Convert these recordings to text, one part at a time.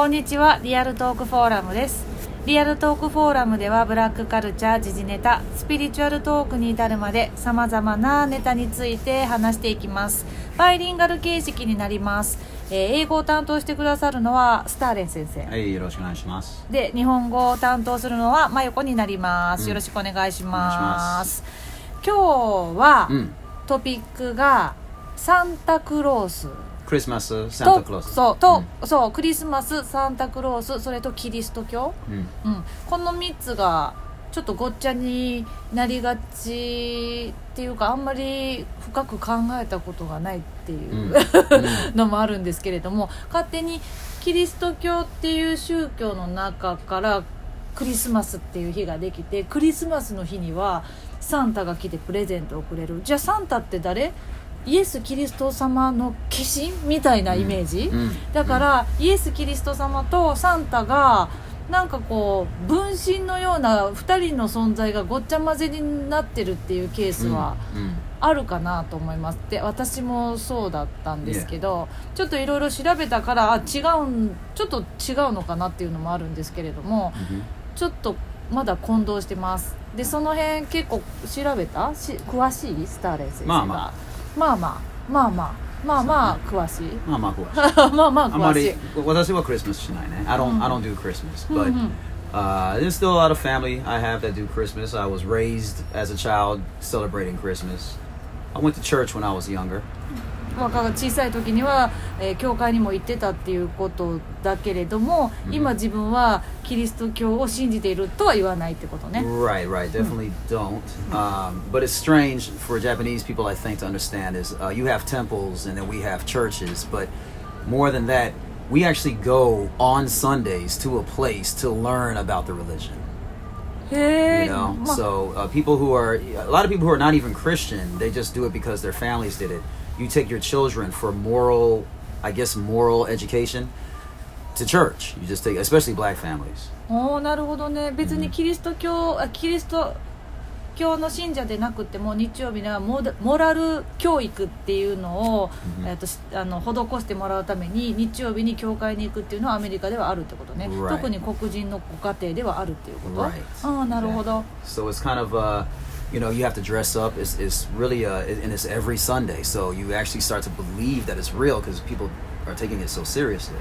こんにちはリアルトークフォーラムです。リアルトークフォーラムではブラックカルチャー時事ネタスピリチュアルトークに至るまでさまざまなネタについて話していきます。バイリンガル形式になります、えー英語を担当してくださるのはスターレン先生、はい、よろしくお願いします。で日本語を担当するのは真横になります、よろしくお願いします。今日は、うん。トピックがサンタクロースクリスマス、サンタクロース。そうと、そうクリスマスサンタクロースそれとキリスト教、うん。うん、この3つがちょっとごっちゃになりがちっていうかあんまり深く考えたことがないっていう、うん。のもあるんですけれども勝手にキリスト教っていう宗教の中からクリスマスっていう日ができてクリスマスの日にはサンタが来てプレゼントをくれるじゃあサンタって誰？イエス・キリスト様の化身みたいなイメージ、うん。だから、イエス・キリスト様とサンタがなんかこう分身のような2人の存在がごっちゃ混ぜになってるっていうケースは、うん。あるかなと思います。で私もそうだったんですけど、ちょっといろいろ調べたからあ違うんちょっと違うのかなっていうのもあるんですけれどもうん。ちょっとまだ混同してます。でその辺結構調べた？し詳しい？スターレン先生が。まあままあまあまあまあまあまあ詳しいまあまあ、詳しい。まあまああんま詳しいり、私はクリスマスしないね。I don't, I don't do Christmas. うんう But ん uh, there's still a lot of family I have that do Christmas. I was raised as a child celebrating Christmas. I went to church when I was younger. 若が小さい時には、えー教会にも行ってたっていうことだけれども、うん今自分はキリスト教を信じているとは言わないってことね、Right, right. Definitely don't. Um, but it's strange for Japanese people, I think, to understand is uh, you have temples and then we have churches. But more than that, we actually go on Sundays to a place to learn about the religion. You know, まあ so uh, people who are a lot of people who are not even Christian, they just do it because their families did it. You take your children for moral, I guess, moral education to church. You just take, especially black families. おーなるほどね別にキリスト教あキリスト教の信者でなくても日曜日にはモラル教育っていうのを、うんえー、としあの施してもらうために日曜日に教会に行くっていうのはアメリカではあるってことね、Right. 特に黒人のご家庭ではあるっていうこと、Right. ああなるほど、So it's kind of, uh, you know, you have to dress up. It's, it's really, uh, and it's every Sunday. So you actually start to believe that it's real because people are taking it so seriously.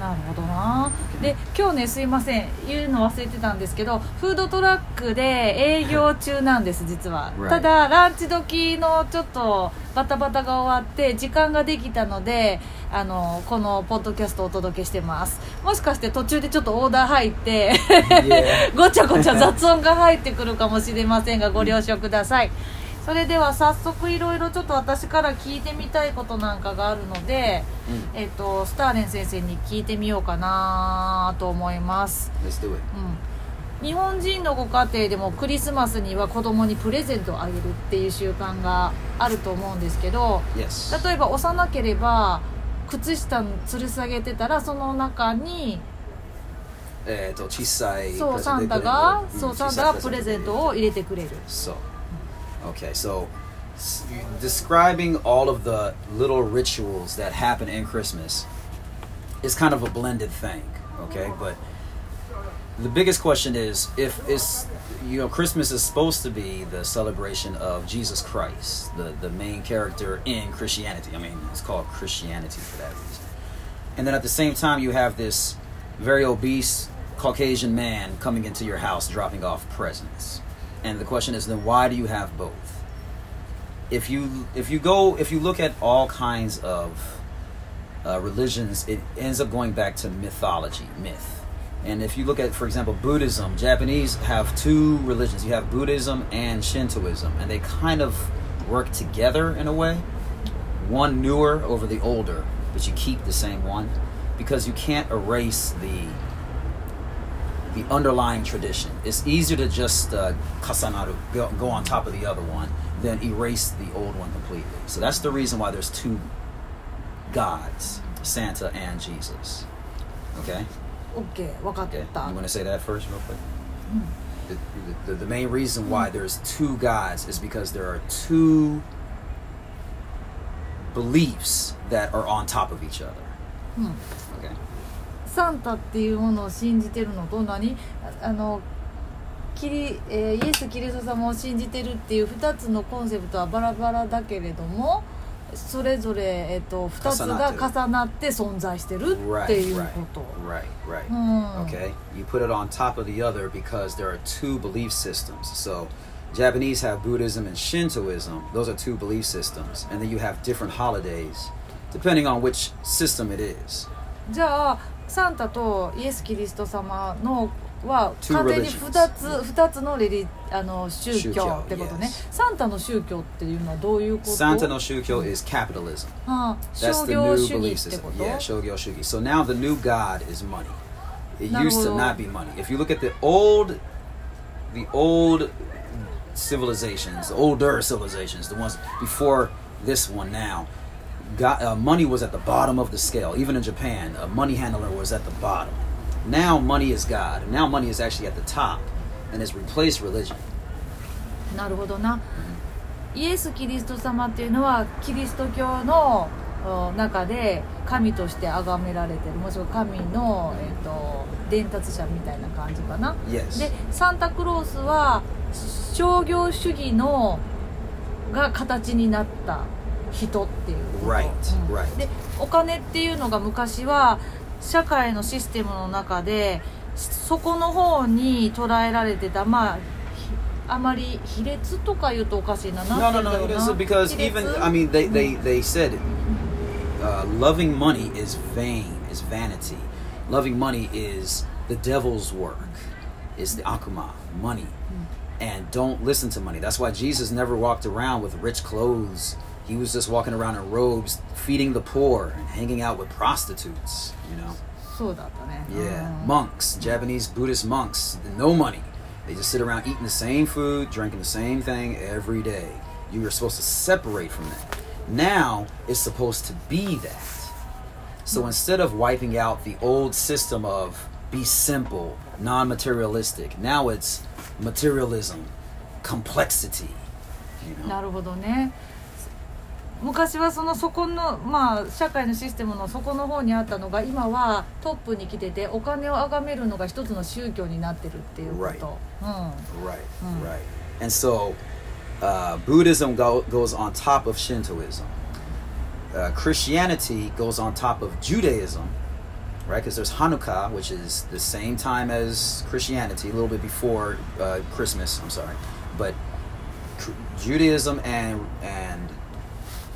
なるほどなで今日ねすいません言うの忘れてたんですけどフードトラックで営業中なんです実は.ただランチ時のちょっとバタバタが終わって時間ができたのであのこのポッドキャストをお届けしてますもしかして途中でちょっとオーダー入って. ごちゃごちゃ雑音が入ってくるかもしれませんがご了承くださいそれでは早速いろいろちょっと私から聞いてみたいことなんかがあるので、えっとスターレン先生に聞いてみようかなと思います.うん、日本人のご家庭でもクリスマスには子供にプレゼントをあげるっていう習慣があると思うんですけど Yes. 例えば幼ければ靴下吊る下げてたらその中にえっと、小さいそうサンタがそうサンタがプレゼントを入れてくれる。So, okay, so describing all of the little rituals that happen in Christmas is kind of a blended thing, okay? But the biggest question is if it's you know Christmas is supposed to be the celebration of Jesus Christ, the the main character in Christianity. I mean, it's called Christianity for that reason. And then at the same time, you have this very obese Caucasian man coming into your house dropping off presents. And the question is then why do you have both? If you if you go if you look at all kinds of uh, religions, it ends up going back to mythology, myth. And if you look at, for example, Buddhism, Japanese have two religions. You have Buddhism and Shintoism, and they kind of work together in a way. One newer over the older, but you keep the same one because you can't erase the the underlying tradition. It's easier to just uh, kasanaru, go, go on top of the other one, than erase the old one completely. So that's the reason why there's two gods, Santa and Jesus. Okay? Okay, okay. You want to say that first, real quick? Mm-hmm. The, the, the main reason why there's two gods is because there are two beliefs that are on top of each other. Hmm. Okay? サンタっていうものを信じてるのと何ああのキリ、えーイエス・キリスト様を信じてるっていう2つのコンセプトはバラバラだけれどもそれぞれ、えっと2つが重なって存在してるって Right, いう right, こと。right, right. うん、Okay, you put it on top of the other because there are two belief systems. So, Japanese have Buddhism and Shintoism. Those are two belief systems, and then you have different holidays depending on which system it is. じゃあサンタとイエス・キリスト様のは完全に religions 2つ二つのレリあの宗宗教教ってことね yes サンタの宗教っていうのはどういうこと Santa no Shukyo is capitalism. ああ商業主義って.こと Yeah, Shogyo Shugi. So now the new god is money. It used to not be money. If you look at the old, the old civilizations, older civilizations, the ones before this one now, God, uh, money was at the bottom of the scale. Even in Japan, a money handler was at the bottom. Now money is God. Now money is actually at the top and has replaced religion. なるほどなイエス・キリスト様っていうのはキリスト教のお中で神として崇められてるもしくは神の、えー、と伝達者みたいな感じかな Yes. でサンタクロースは商業主義のが形になった人っていうこと Right, うん right. でお金っていうのが昔は社会のシステムの中でそこの方に捉えられてたまあひあまり比列とか言うとおかしいな No, な no, no. だ It is な because even I mean they they Mm. they said uh, loving money is vain, is vanity. Loving money is the devil's work. Is the akuma money, and don't listen to money. That's why Jesus never walked around with rich clothes. He was just walking around in robes, feeding the poor and hanging out with prostitutes. You know. そうだったね Yeah, うん monks, Japanese Buddhist monks, no money. They just sit around eating the same food, drinking the same thing every day. You were supposed to separate from that. Now it's supposed to be that. So instead of wiping out the old system of be simple, non materialistic, now it's materialism, complexity. You know? なるほどね 昔はその底のまあ社会のシステムの底の方にあったのが今はトップに来ててお金を崇めるのが一つの宗教になってるっていうこと、うん Right, Mm. right. And so uh, Buddhism go, goes on top of Shintoism. Uh, Christianity goes on top of Judaism, right? Because there's Hanukkah, which is the same time as Christianity, a little bit before uh, Christmas. I'm sorry, but Judaism and and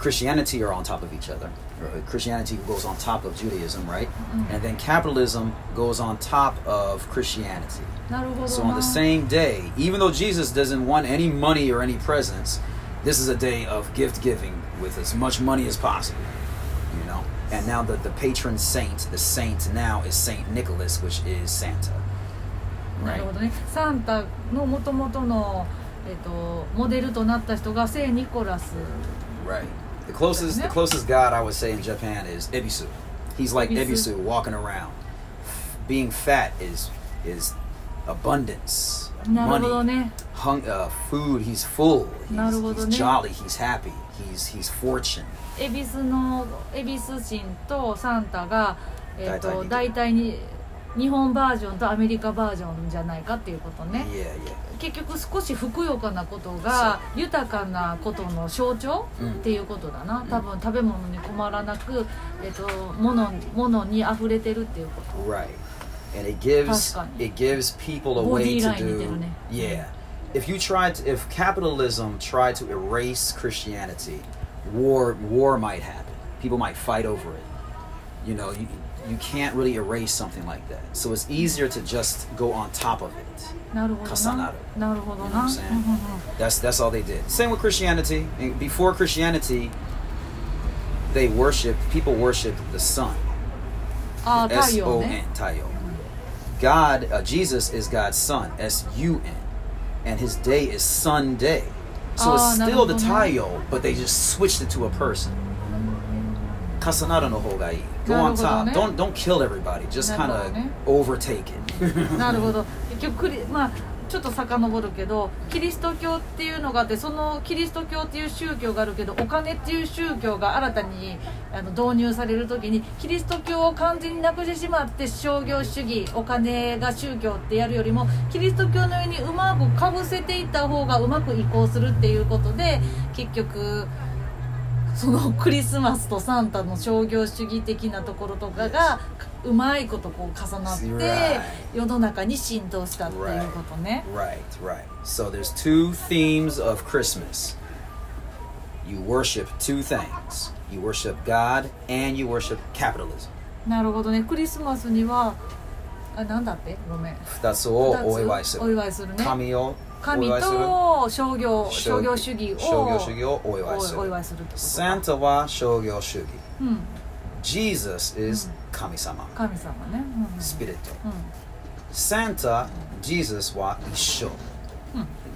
Christianity are on top of each other. Uh, Christianity goes on top of Judaism, right? And then capitalism goes on top of Christianity. なるほど So な on the same day, even though Jesus doesn't want any money or any presents, this is a day of gift giving with as much money as possible. You know? And now the, the patron saint, the saint now is Saint Nicholas, which is Santa. な Right? るほどねサンタのもともとの、えっとモデルとなった人が聖ニコラス Right. The closest the Yeah. closest god I would say in Japan is Ebisu. He's like Ebisu. Ebisu walking around. Being fat is is abundance. なるほど Money. ね Hung, uh, food, he's full. He's, なるほど he's ね。 jolly, he's happy, he's he's fortune. 恵比寿の恵比寿神とサンタが、えっと大大体に 日本バージョンとアメリカバージョンじゃないかっていうことね Yeah, yeah. 結局少しふくよかなことが豊かなことの象徴うんっていうことだな、ん多分食べ物に困らなく、えっと物物に溢れてるっていうこと Right. And it gives it gives people a way to do ね。Yeah. If you tried to, if capitalism tried to erase Christianity, war war might happen. People might fight over it. You know, you you can't really erase something like that. So it's easier to just go on top of it. Kasanaru. Know what I'm? That's that's all they did. Same with Christianity. Before Christianity, they worshipped people worshipped the sun. S O N Tayo. God, uh, Jesus is God's son. S U N, and his day is Sunday. So it's still the Tayo, but they just switched it to a person. Kasanara no hogai. Go な on top. ね。Don't don't kill everybody. Just kind of overtake it. なるほど 結局まあ、ちょっと遡るけどキリスト教っていうのがあってそのキリスト教っていう宗教があるけどお金っていう宗教が新たにあの導入される時にキリスト教を完全になくしてしまって商業主義お金が宗教ってやるよりもキリスト教のようにうまくかぶせていった方がうまく移行するっていうことで結局そのクリスマスとサンタの商業主義的なところとかがうまいことこう重なって.世の中に浸透したっていうことね Right, right. So there's two themes of Christmas. You worship two things. You worship God and you worship capitalism. なるほどねクリスマスにはあなんだってごめん二つをお祝いすおる。祝いするね神をお神。と商業商業主義を商業主義をお祝いする。祝いするってことサンタは商業主義。うん Jesus is 神様。神様ねうんスピリット。うん Santa, Jesus は一緒。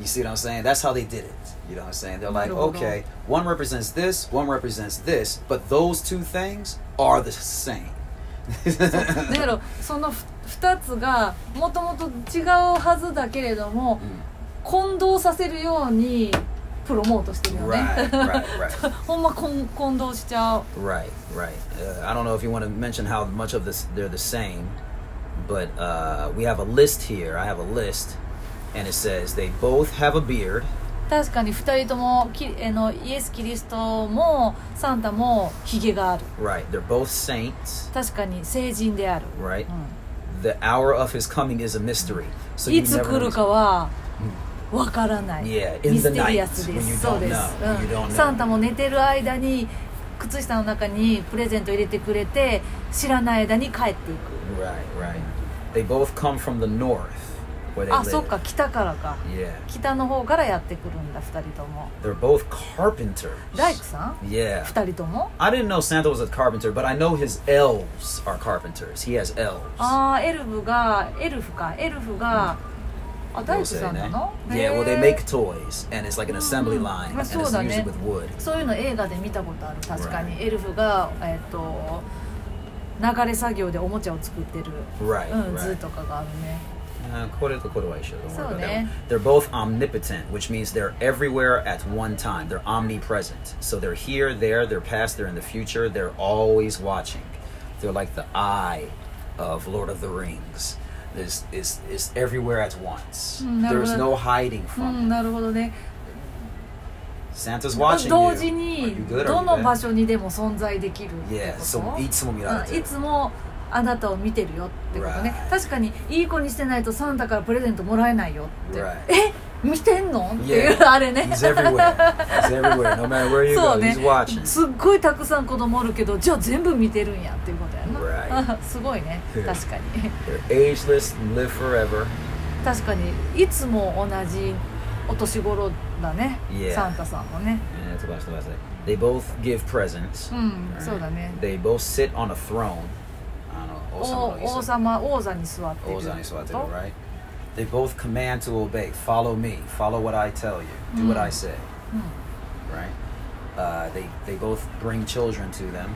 You see what I'm saying? That's how they did it. You know what I'm saying? They're like, okay, one represents this, one represents this, but those two things are the same. だけどそのふ2つがもともと違うはずだけれども混同させるようにプロモートしてるよね Right, right, right. ほんま混混同しちゃう Right, right. Uh, I don't know if you want to mention how much of this they're the same, but uh, we have a list here. I have a list, and it says they both have a beard. 確かに2人ともきあのイエス・キリストもサンタもヒゲがある Right, they're both saints. 確かに聖人である、Right. う The hour of his coming is a mystery. So いつ来る.かはわからない、Yeah, ミステリアスですそうですうん.サンタも寝てる間に靴下の中にプレゼント入れてくれて知らない間に帰っていく Right, right. They both come from the north, あ.そっか北からか Yeah, 北の方からやってくるんだ2人とも they're both carpenters. 大工さん Yeah. 2人とも I didn't know Santa was a carpenter, but I know his elves are carpenters. He has elves. ああエルフがエルフかエルフがあ大 We'll 工 say さんな that. の Yeah, well, they へー make toys, and it's like an assembly line, Mm. and it's Ah, so usually that, with wood. そういうの映画で見たことある確かに Right. エルフがえっ、と流れ作業でおもちゃを作ってる、 Right, うん、 right. 図とかがあるね Uh, これとこれは一緒 Don't worry So about that ne. one. They're both omnipotent, which means they're everywhere at one time. They're omnipresent. So they're here, there, they're past, they're in the future. They're always watching. They're like the eye of Lord of the Rings. There's is is everywhere at once. Mm, There's no hiding う from ん it. なるほどね Santa's watching 同時 you. に Are you good? Are ど you の bad? 場所にでも存在できるってこ Yeah, と so いつも見られてるうんいつもあなたを見てるよってことね Right. 確かにいい子にしてないとサンタからプレゼントもらえないよって、Right. え見てんのっていう.あれねそうね.すっごいたくさん子供おるけどじゃあ全部見てるんやっていうことやな.すごいね.確かに They're ageless and live forever. 確かにいつも同じお年頃だね.サンタさんもね Yeah, that's what I was about to say. They both give presents. うん、Right. そうだね They both sit on a throne. I don't know. 王王様王座に座ってる王座に座ってる right? They both command to obey. Follow me. Follow what I tell you. Do what I say. うん Right? Uh, they they both bring children to them.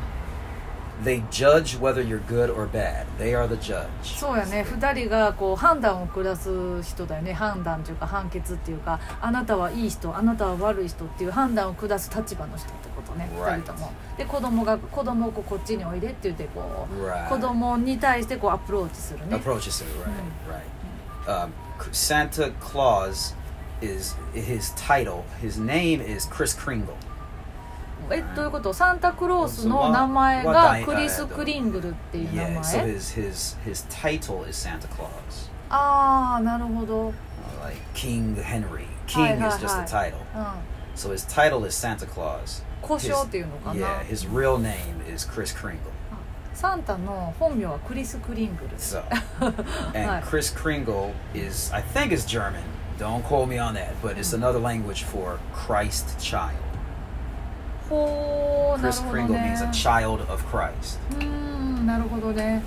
They judge whether you're good or bad. They are the judge. そうやね2人がこう判断を下す人だよね判断というか判決っていうかあなたはいい人あなたは悪い人っていう判断を下す立場の人ってことね Right. 2人ともで子供が子供をこうこっちにおいでって言ってこう Right. 子供に対してこうアプローチするね approaches it right right um, santa claus is his title his name is chris kringle えどういうことサンタクロースの名前がクリス・クリングルっていう名 yeah so 前 his his his title is santa claus ああなるほど、うん、 Uh, like king henry king Hi, is hi, just hi. a title so his title is santa claus 故障っていうのかな yeah his real name is chris kringle サンタの本名はクリス・クリングル so and Hi. chris kringle is i think it's german don't quote me on that but it's another language for christ child ほうなる Chris ほど Kringle ね means a child of Christ. うーんなるほどね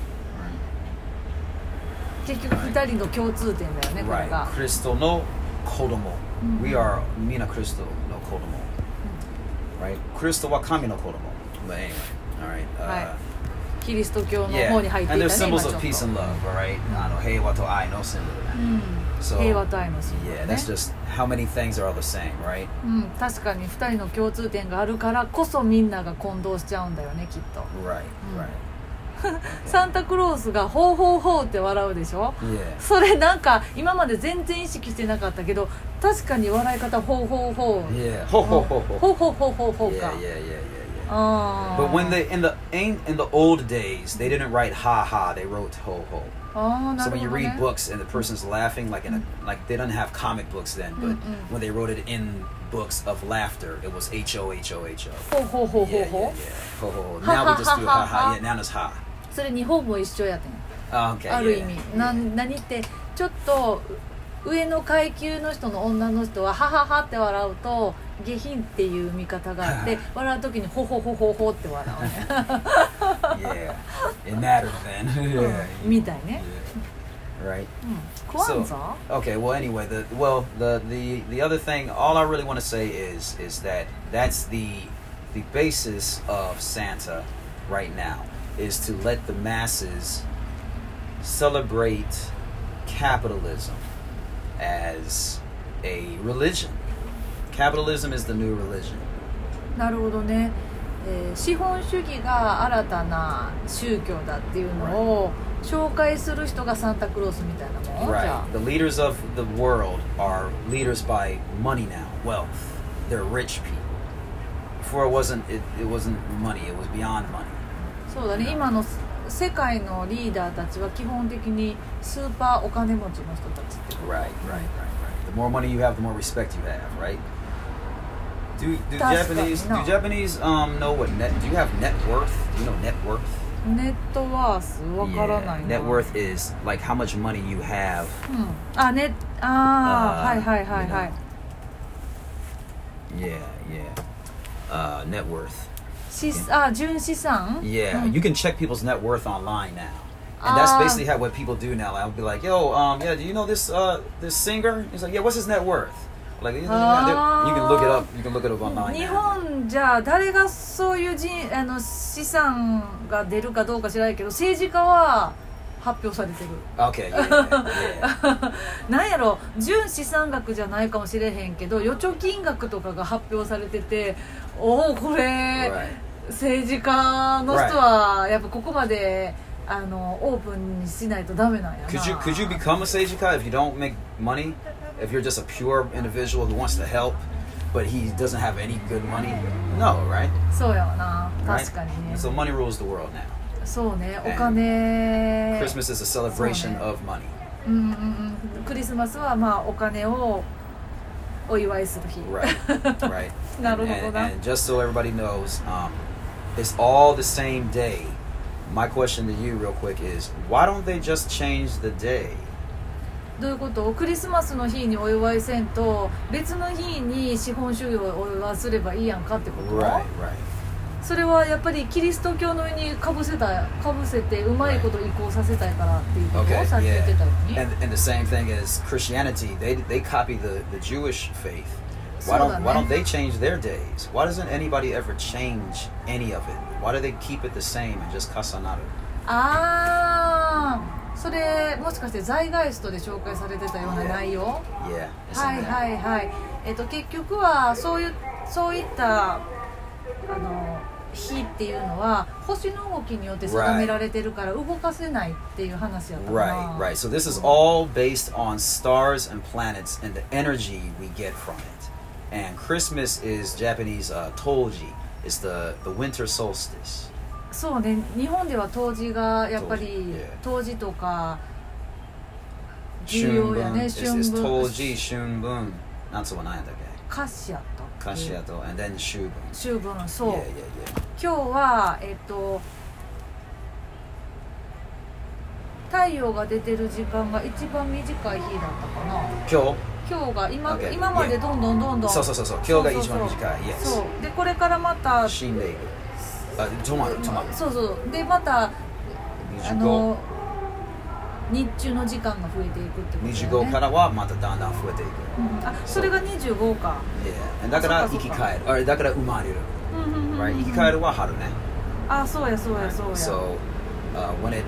結局2人の共通点だよねこれ Right. が Crystal no kodomo. Mhm. We are mina crystal no kodomo. Right. Crystal wa kami no kodomo. But anyway, all right. Uh, Right. キリスト教の Yeah, 方に入って and い there's たね今 symbols ちょ of っ peace と and love, all right? あの平和と愛の symbol うん So 平和と愛のシンボル yeah, ね that's just how many things are all the same, right? うん、確かに2人の共通点があるからこそみんなが混同しちゃうんだよねきっと Right, Mm. right. サンタクロースが「ほうほうほう」って笑うでしょ Yeah. それなんか今まで全然意識してなかったけど確かに笑い方「ほうほうほう」Yeah. Ho ho ho ほ.うほうほうほうほう Yeah, か yeah, yeah, yeah, yeah. あー But when they in the in, in the old days, they didn't write ha ha. They wrote ho ho. あーな So る when you ほど、ね read、books and the person's laughing, like in a like they didn't have comic books then, but Mm-mm. when they wrote it in books of laughter, it was H O H O H O. ほうほうほうほう Yeah, ほ yeah, う yeah. Ho ho ho. Now we just do ha ha. Yeah, now it's ha. それ日本も一緒やってん Oh, okay. ある意 yeah. 味な何ってちょっと上の階級の人の女の人は「ははは」って笑うと 下品っていう見方があって笑う時に「ほほほほほ」って笑うね yeah. It mattered then. yeah. みたいね Yeah. Right. うんクワンザ Okay, well anyway, the well the the the other thing all I really want to say is is that that's the the basis of Santa right now is to let the masses celebrate capitalism as a religion. Capitalism is the new religion. なるほどね、えー資本主義が新たな宗教だっていうのを紹介する人がサンタクロースみたいなもんじゃ Right. The leaders of the world are leaders by money now, wealth. They're rich people. Before it wasn't it, it wasn't money, it was beyond money. そうだね今の世界のリーダーたちは基本的にスーパーお金持ちの人たちってこと Right, right, right, right. The more money you have, the more respect you have, right? Do do Japanese no. do Japanese um know what net? Do you have net worth? Do you know net worth? Net worth, yeah. Net worth is like how much money you have. Hmm. Ah, net. Ah, uh, hi, hi, hi, hi. Yeah, yeah. Uh, net worth. Ah. Yeah, hmm. you can check people's net worth online now. And that's ah. basically how what people do now. I'll be like, "Yo, um, yeah, do you know this uh this singer?" He's like, "Yeah, what's his net worth?" Like, you, Ah. can look it up. You can look it up online. 日.本じゃ誰がそういう人あの資産が出るかどうか知らないけど政治家は発表されてる Okay, yeah, yeah. なんやろ純資産額じゃないかもしれへんけど預貯金額とかが発表されてておおこれ right. 政治家の人はやっぱここまであのオープンにしないとダメなんやな Could you could you become a seijika if you don't make money? If you're just a pure individual who wants to help, but he doesn't have any good money? No, right? そうやわな Right? 確かにね So money rules the world now. そうねお And 金 Christmas is a celebration そうね of money. うんうんうんクリスマスはまあお金をお祝いする日 Right, right. And, なるほど and, な and just so everybody knows, um, it's all the same day. My question to you, real quick, is why don't they just change the day? どういうことクリスマスの日にお祝いせんと別の日に資本主義をお祝いすればいいやんかってこと Right, right. それはやっぱりキリスト教の上にかぶせたかぶせてうまいこと移行させたいからっていうこと Okay, さっき言ってたように yeah. And, and the same thing is Christianity. They they copy the, the Jewish faith. Why そうだ don't ね why don't they change their days? Why doesn't anybody ever change any of it? Why do they keep it the same and just kasanaru? ああそれもしかしてザイガイストで紹介されてたような内容 Yeah. in はい.はいはいえっと結局はそういうそういったあの日っていうのは星の動きによって定められてるから動かせないっていう話やったな Right, right. So this is all based on stars and planets and the energy we get from it. And Christmas is Japanese uh, Toji. そうね、日本では冬至がやっぱり冬至とか重要やね、春分。冬至、春分、夏は何やったっけ？カシアと。カシアと、and then 分。秋分、そう。今日はえっと太陽が出てる時間が一番短い日だったかな。今日が今 Okay, 今までどんどんどんどんそうそうそうそう今日が一番短い Yes. そうでこれからまた Shinde. Uh, tomorrow, tomorrow. そうそうでまたあ 25. の日中の時間が増えていくってことね25からはまただんだん増えていく。うんあそれが25か Yeah. だから生き返る。あだから生まれる。うんうん Right? 生き返るは春ね。あそうやそうやそうや So uh, when it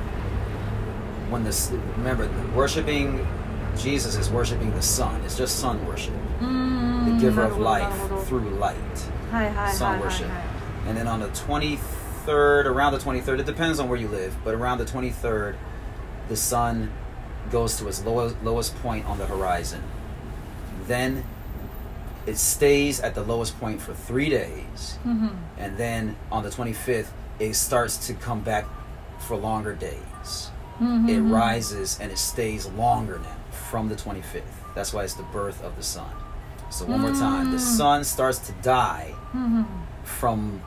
when this remember worshiping Jesus is worshiping the sun. It's just sun worship. Mm, the giver of life through light. Hi, hi, sun hi, worship. And then on the 23rd, around the 23rd, it depends on where you live, but around the 23rd, the sun goes to its lowest, lowest point on the horizon. Then it stays at the lowest point for three days. Mm-hmm. And then on the 25th, it starts to come back for longer days. Mm-hmm. It mm-hmm. rises and it stays longer now from the 25th. That's why it's the birth of the sun. So, one more time the Mm. sun starts to die うんうん from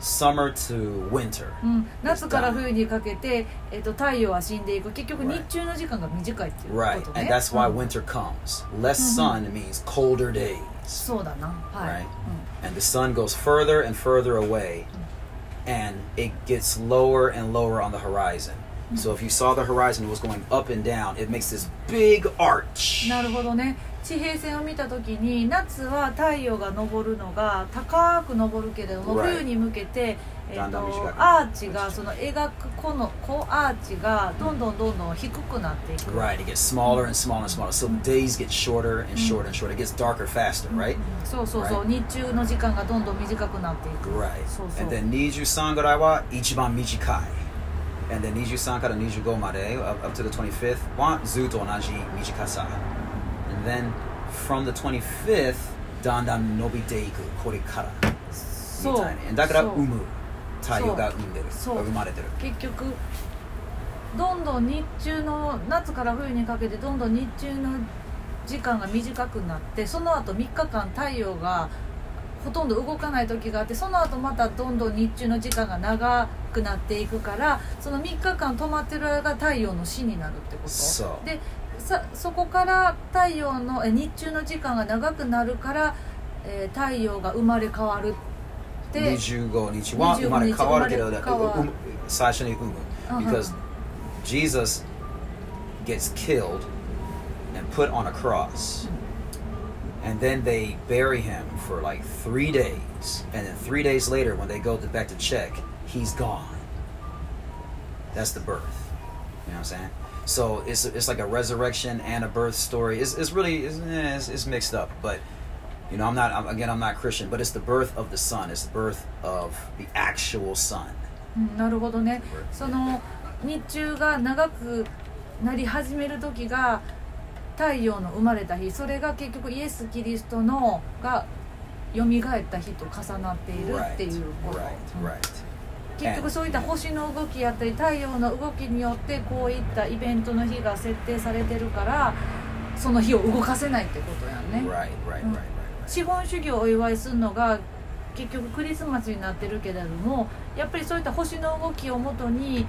summer to winter. うん、夏から冬にかけて、えっと太陽は死んでいく結局 Right. 日中の時間が短いっていうこ Right. とね And that's why うん winter comes. Less sun means colder days. そうだなはい、 Right. And the sun goes further and further away, and it gets lower and lower on the horizon. So if you saw the horizon, was going up and down. It makes this big う arch. ん、なるほどね地平線を見た時に夏は太陽が昇るのが高く昇るけれども.冬に向けて、えっとアーチがその描くこのこアーチがどんどんどんどん低くなっていく、Right. It gets smaller and smaller and smaller. So days get shorter and shorter and shorter. It gets darker faster, right? そうそうそう、日中の時間がどんどん短くなっていく Right. そうそう And then 23ぐらいは一番短い。And then 23から25まで up, up to the 25th はずっと同じ短さ。And then from the 25th だんだん伸びていく。これから。みたいに。だから産む。太陽が産んでる。生まれてる。結局どんどん日中の夏から冬にかけてどんどん日中の時間が短くなってその後3日間太陽がほとんど動かない時があってその後またどんどん日中の時間が長くなっていくからその3日間止まってる間が太陽の死になるってことでさそこから太陽のえ日中の時間が長くなるから、えー太陽が生まれ変わるって25日は生まれ変わるけど、最初に産む。Because Jesus gets killed and put on a cross. And then they bury him for like three days. And then three days later, when they go to, back to check, he's gone. That's the birth. You know what I'm saying? So it's, it's like a resurrection and a birth story. It's, it's really it's, eh, it's, it's mixed up, but you know I'm not I'm, again I'm not Christian, but it's the birth of the Son. It's the birth of the actual Son. うんなるほどねその日中が長くなり始める時が太陽の生まれた日それが結局イエス・キリストのが蘇った日と重なっている Right, っていうこと、 right, うん right. 結局そういった星の動きやったり太陽の動きによってこういったイベントの日が設定されてるからその日を動かせないってことやんね.資本主義をお祝いするのが結局クリスマスになってるけれどもやっぱりそういった星の動きをもとに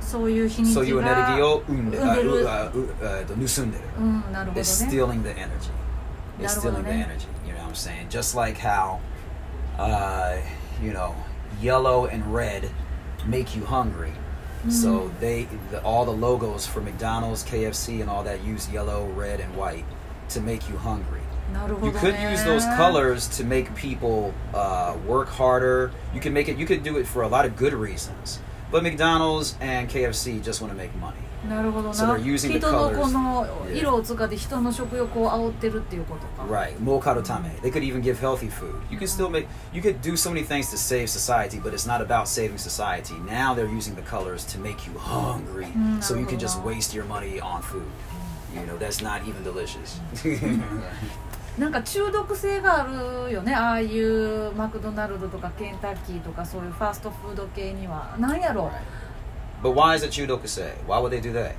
そういう日にちがそういうエネルギーを生んで、生んでる盗んでる。うんなるほどね stealing the energy. ど stealing the ね。energy. You know what I'm saying? Just like how, uh, you know, yellow and red make you hungry. Mm-hmm. So they the, all the logos for McDonald's, KFC, and all that use yellow, red, and white to make you hungry. You could use those colors to make people uh, work harder. You can make it. You could do it for a lot of good reasons. But McDonald's and KFC just want to make money. なるほど So な they're using the 人の.この.色を使って人の食欲を煽ってるっていうことか Right. Mokado tame. They could even give healthy food. You can still make. You could do so many things to save society, but it's not about saving society. Now they're using the colors to make you hungry, Mm, so you can just waste your money on food. You know that's not even delicious. なんか中毒性があるよねああいうマクドナルドとかケンタッキーとかそういうファーストフード系にはなんやろ Right. But why is it chudokusei? Why would they do that?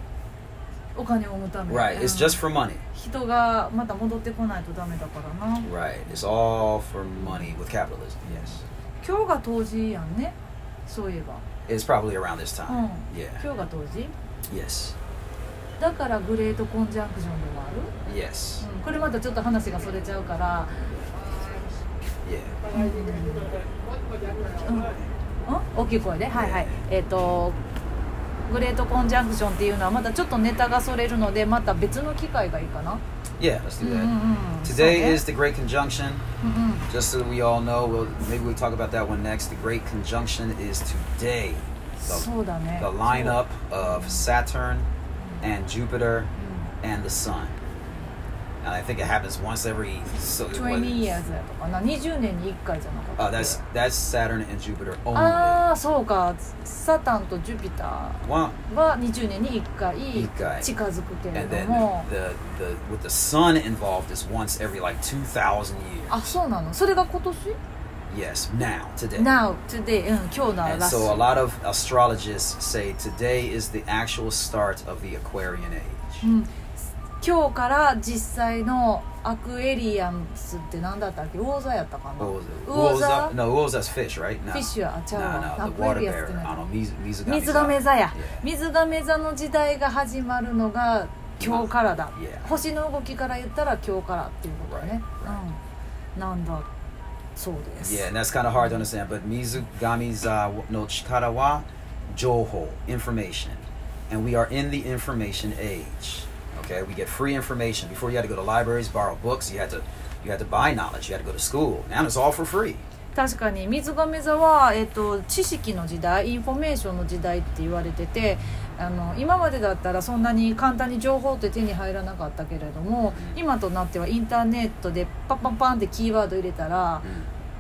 お金を生むために Right. うん It's just for money. 人がまた戻ってこないとダメだからな Right. It's all for money with capitalism. Yes. 今日が冬至やんねそういえば It's probably around this う time. ん Yeah. 今日が冬至 Yes. だからグレートコンジャンクションでもある、Yes. うん、これまたちょっと話がそれちゃうから、Yeah. うんうん、大きい声ではいはいえっ、とグレートコンジャンクションっていうのはまたちょっとネタがそれるのでまた別の機会がいいかな Yeah. Let's do that. うん Today そうね is the Great Conjunction. うんうん Just so we all know, we'll, maybe we'll talk about that one next. The Great Conjunction is today. そうだね the lineup of Saturn and Jupiter and the Sun. And I think it happens once every so そう20 years やとかな20年に1回じゃなか Oh, った that's that's Saturn and Jupiter only. ああそうかサタンとジュピタ Well, ーは20年に1回一回近づくけれ and ど then も the, the with the sun involved is once every like two thousand あ years. そうなのそれが今年 Yes, now today. Now, today うん今日の And らしい so a lot of astrologists say today is the actual start of the Aquarian age. うん 今日から実際のアクエリアンスって何だったっけ？やったかな？ウォーザーのウォーザーフィッシュ、right? フィッシュはちゃ。アクエリアスってね。水がめ座や。水がめ座の時代が始まるのが今日からだ。星の動きから言ったら今日からっていうことね。うん、なんだ？そうです。Yeah, that's kind of hard to understand, but 水がめ座の力は情報、information. And we are in the information age. Okay, we get free information. Before you had to go to libraries, borrow books, you had to you had to buy knowledge, you had to go to school. Now it's all for free. 確かに水亀座は、えっと知識の時代インフォメーションの時代って言われててあの今までだったらそんなに簡単に情報って手に入らなかったけれども今となってはインターネットでパンパンパンってキーワード入れたら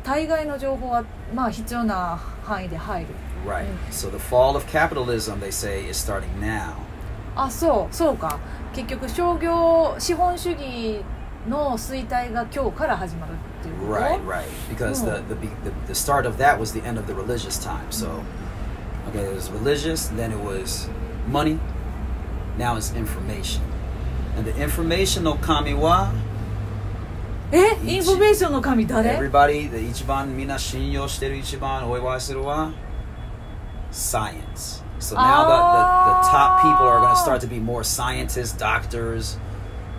大概の情報はまあ必要な範囲で入る Right. Mm. So the fall of capitalism, they say, is starting now. あそうそうか結局商業資本主義の衰退が今日から始まるっていうこと Right, right. Because the, Oh. the, be- the the start of that was the end of the religious time. So, okay, it was religious, then it was money, now it's information. And the information no kami wa えインフォメーションの神誰 everybody, the ichiban mina shinyo shiteru ichiban oiwa suru wa science. So now the, the, the top people are going to start to be more scientists, doctors,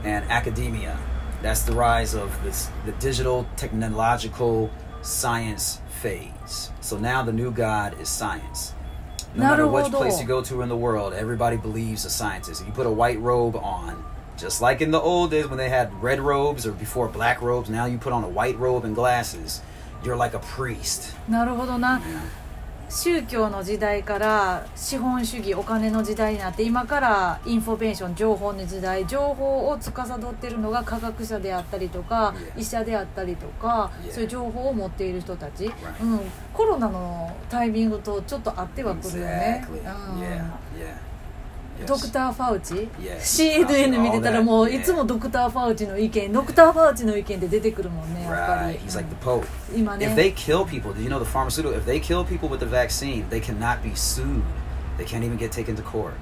and academia. That's the rise of this the digital technological science phase. So now the new god is science. No matter which なるほど。 place you go to in the world, everybody believes a scientist. If you put a white robe on, just like in the old days when they had red robes or before black robes, now you put on a white robe and glasses, you're like a priest. なるほどな Yeah. 宗教の時代から資本主義お金の時代になって今からインフォメーション情報の時代情報を司ってるのが科学者であったりとか.医者であったりとか.そういう情報を持っている人たち.うん、コロナのタイミングとちょっと合ってはくるよね.うん.ドクター・ファウチ. CNN 見てたらもう.いつもドクター・ファウチの意見ドクター・ファウチの意見で出てくるもんねやっぱ.り、今 If ね they kill people, do you know the pharmaceutical? If they kill people with the vaccine, they cannot be sued. They can't even get taken to court.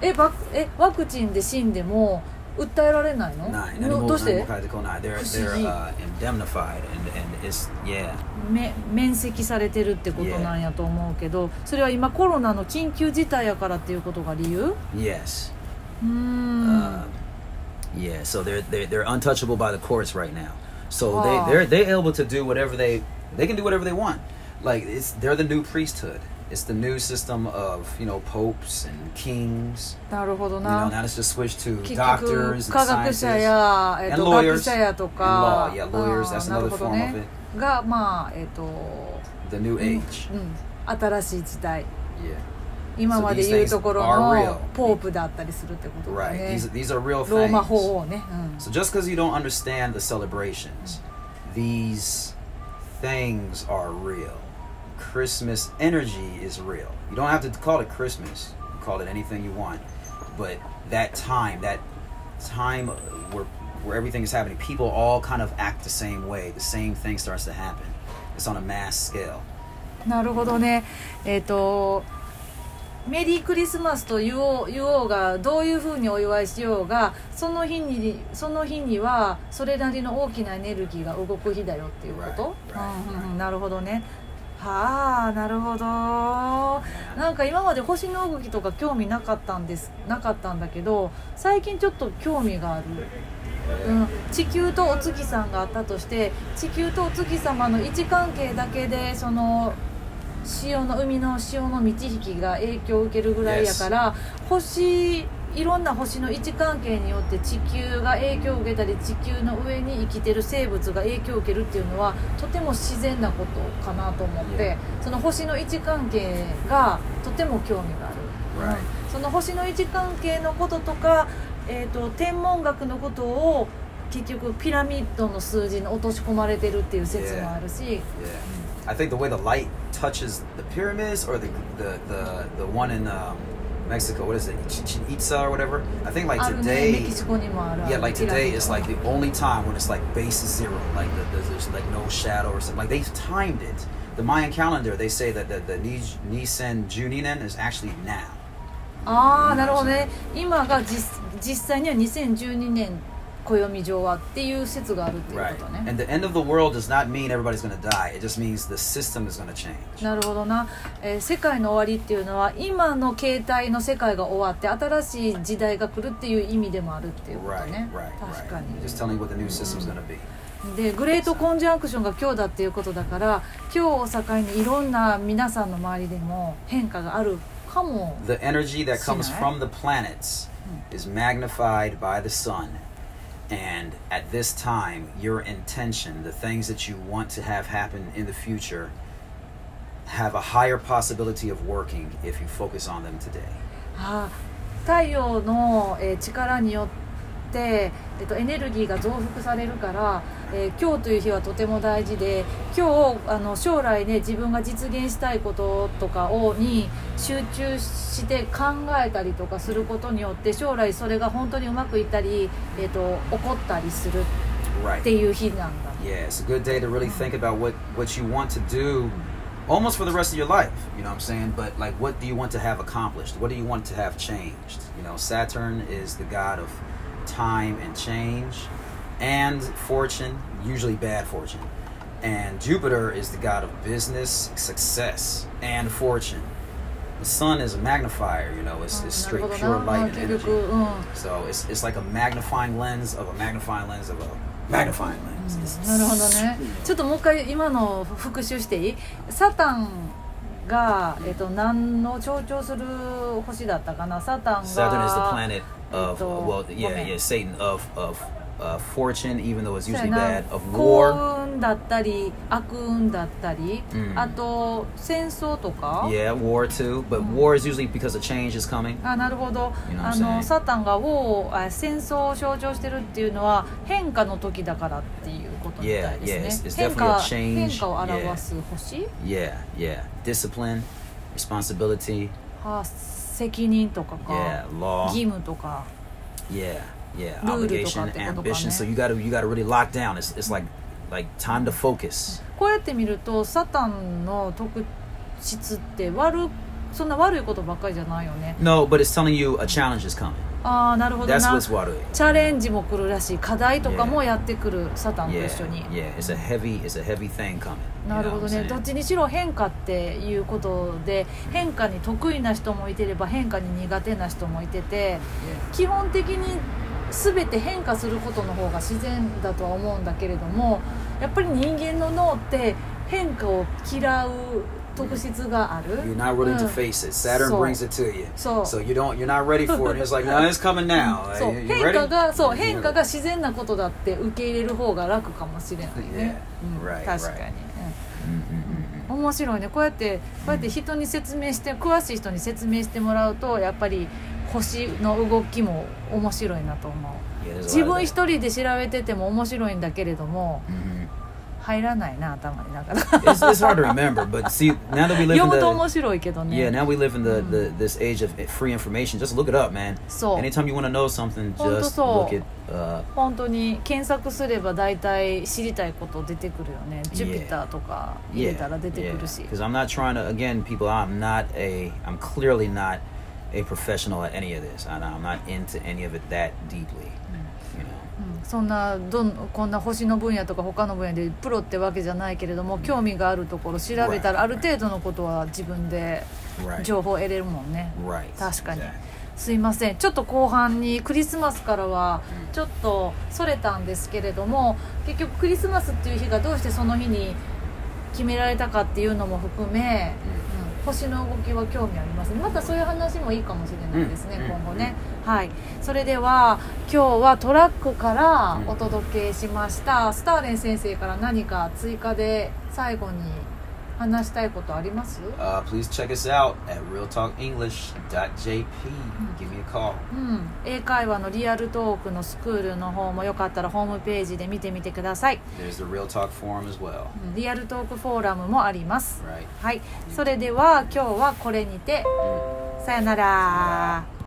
えばえワクチンで死んでも訴えられないの Nine. のどうして They're they're Fushigi. uh, indemnified and and it's yeah. め免責されてるってことなんやと思うけどそれは今コロナの緊急事態やからっていうことが理由 Yes. うーん、Uh, yeah. So they're they're they're untouchable by the courts right now. So Wow. they they're they're able to do whatever they they can do whatever they want. Like it's they're the new priesthood. It's the new system of you know popes and kings. なるほど You know な now it's just switched to 結局 doctors and 科学者 scientists. や、えっ and と lawyers 学者やとか and law. Yeah, lawyers. あ That's ーなる another ほど form of ね it. がまあえっと The new うん age. 新しい時代 Yeah. 今まで So these 言うところ things are の real. ポープだったりするってことだ Right. ね These these are real ロー things. マ法王ね、うん、 So just because you don't understand the celebrations, these things are real. Christmas energy is real. You don't have to call it Christmas. You call it anything you want. But that time, that time where where everything is happening, people all kind of act the same way. The same thing starts to happen. It's on a mass scale. なるほどねえっ、と メリークリスマスと言おう言おうがどういうふうにお祝いしようがその日にその日にはそれなりの大きなエネルギーが動く日だよっていうこと、うんうんなるほどね。はあなるほど。なんか今まで星の動きとか興味なかったんですなかったんだけど最近ちょっと興味がある。うん、地球とお月さんがあったとして地球とお月様の位置関係だけでその潮の海の潮の満ち引きが影響を受けるぐらいやから星いろんな星の位置関係によって地球が影響を受けたり地球の上に生きてる生物が影響を受けるっていうのはとても自然なことかなと思ってその星の位置関係がとても興味がある、Right. うんその星の位置関係のこととか、えー、と天文学のことを結局ピラミッドの数字に落とし込まれてるっていう説もあるし、Yeah. I think the way the light touches the pyramids or the the the, the one in um, Mexico, what is it, Chichen Itza or whatever? I think like あるねメ today, キシコにもある yeah, like ピラミ today ッ is ド like the only time when it's like base is zero, like the, there's, there's like no shadow or something. Like they've timed it. The Mayan calendar, they say that the, the Nis- Nisan Juninen is actually now. ああなるほどね今が実実際には2012年 暦上はっていう説があるっていう Right. ことね And the end of the world does not mean everybody's going to die. It just means the system is going to change. なるほどな、えー世界の終わりっていうのは今の形態の世界が終わって新しい時代が来るっていう意味でもあるっていうこと Right, ね right, 確か right. に Just telling you what the new system's going to be. でグレートコンジャンクションが今日だっていうことだから今日を境にいろんな皆さんの周りでも変化があるかも The energy that comes from the planets is magnified by the sun. And at this time, your intention, the things that you want to have happen in the future, have a higher possibility of working if you focus on them today. あ太陽の、えー力によって、 えっと、エネルギーが増幅されるから、えー今日という日はとても大事で今日あの将来ね自分が実現したいこととかをに集中して考えたりとかすることによって将来それが本当にうまくいったり、えっと起こったりするっ Right. ていう日なんだ Yeah, it's a good day to really think about what, what you want to do almost for the rest of your life. You know what I'm saying? But like, what do you want to have accomplished? What do you want to have changed? You know, Saturn is the god of time and change and fortune, usually bad fortune. And Jupiter is the god of business, success, and fortune. The sun is a magnifier, you know, it's, あ it's なる straight ほど pure な light あ and 結 energy. 局、うん、 So it's, it's like a magnifying lens of a magnifying lens of a magnifying lens. It's- なるほどねちょっともう一回今の復習していいサタンが、えっと、何の象徴する星だったかなサタンが Saturn is the planet of Ito, well, yeah, okay. yeah, Satan of of uh, fortune, even though it's そうや usually な bad, of 幸 war. 運だったり悪運だったり、うんあと戦争とか Yeah, war too. But war is usually because a change is coming. あなるほど You know what あ I'm の saying? サタンがウォーあ戦争を象徴してるっていうのは変化の時だからっていうことみたい Yeah, ですね yeah, it's- it's 変 definitely 化 a change. 変化を表す星、 Yeah, yeah. Discipline, responsibility. あ 責任とかか、Yeah, law. 義務とか Yeah, yeah. Lulu to Obligation, ka ってことかね。ambition. So you gotta you gotta really lock down. It's it's like like time to focus. こうやって見るとサタンの特質って悪そんな悪いことばっかりじゃないよね No, but it's telling you a challenge is coming. ああなるほどな.チャレンジも来るらしい課題とかもやってくるサタンと一緒に、yeah. It's a heavy it's a heavy thing coming. You なるほどね?どっちにしろ変化っていうことで変化に得意な人もいてれば変化に苦手な人もいてて Yeah. 基本的に全て変化することの方が自然だとは思うんだけれどもやっぱり人間の脳って変化を嫌う特質がある You're not willing うん to face it. Saturn brings it to you. So- you don't you're not ready for it. It's like, no, it's coming now. そう変?化がそう変化.が自然なことだって受け入れる方が楽かもしれないね、確か.に.面白いねこうやってこうやって人に説明して詳しい人に説明してもらうとやっぱり星の動きも面白いなと思う自分.一人で調べてても面白いんだけれども Mhm. 入らないな頭になかな It's, it's hard to remember, but see, now that we live 読 in むと the 面白いけどね yeah, now we live in the, the this age of free information. Just look it up, man. そう Anytime you want to know something, ほんと just そう look it up. 本当に検索すれば大体知りたいこと出てくるよねジュピターとか入れたら出てくるし Because I'm not trying to. Again, people, I'm not a. I'm clearly not a professional at any of this. I, I'm not into any of it that deeply. You know. うんそんなどんこんな星の分野とか他の分野でプロってわけじゃないけれども興味があるところ調べたら.ある程度のことは自分で.情報を得れるもんね.確かに.すいませんちょっと後半にクリスマスからはちょっとそれたんですけれども結局クリスマスっていう日がどうしてその日に決められたかっていうのも含め、うん星の動きは興味ありますねまたそういう話もいいかもしれないですね、うん今後ね、はい、それでは今日はトラックからお届けしました、スターレン先生から何か追加で最後に話したいことあります？Uh, please check us out at realtalkenglish.jp. Give me a call. うん、英会話のリアルトークのスクールの方もよかったらホームページで見てみてください、There's the Real Talk Forum as well. うん。リアルトークフォーラムもあります、Right. はい。それでは今日はこれにてさよなら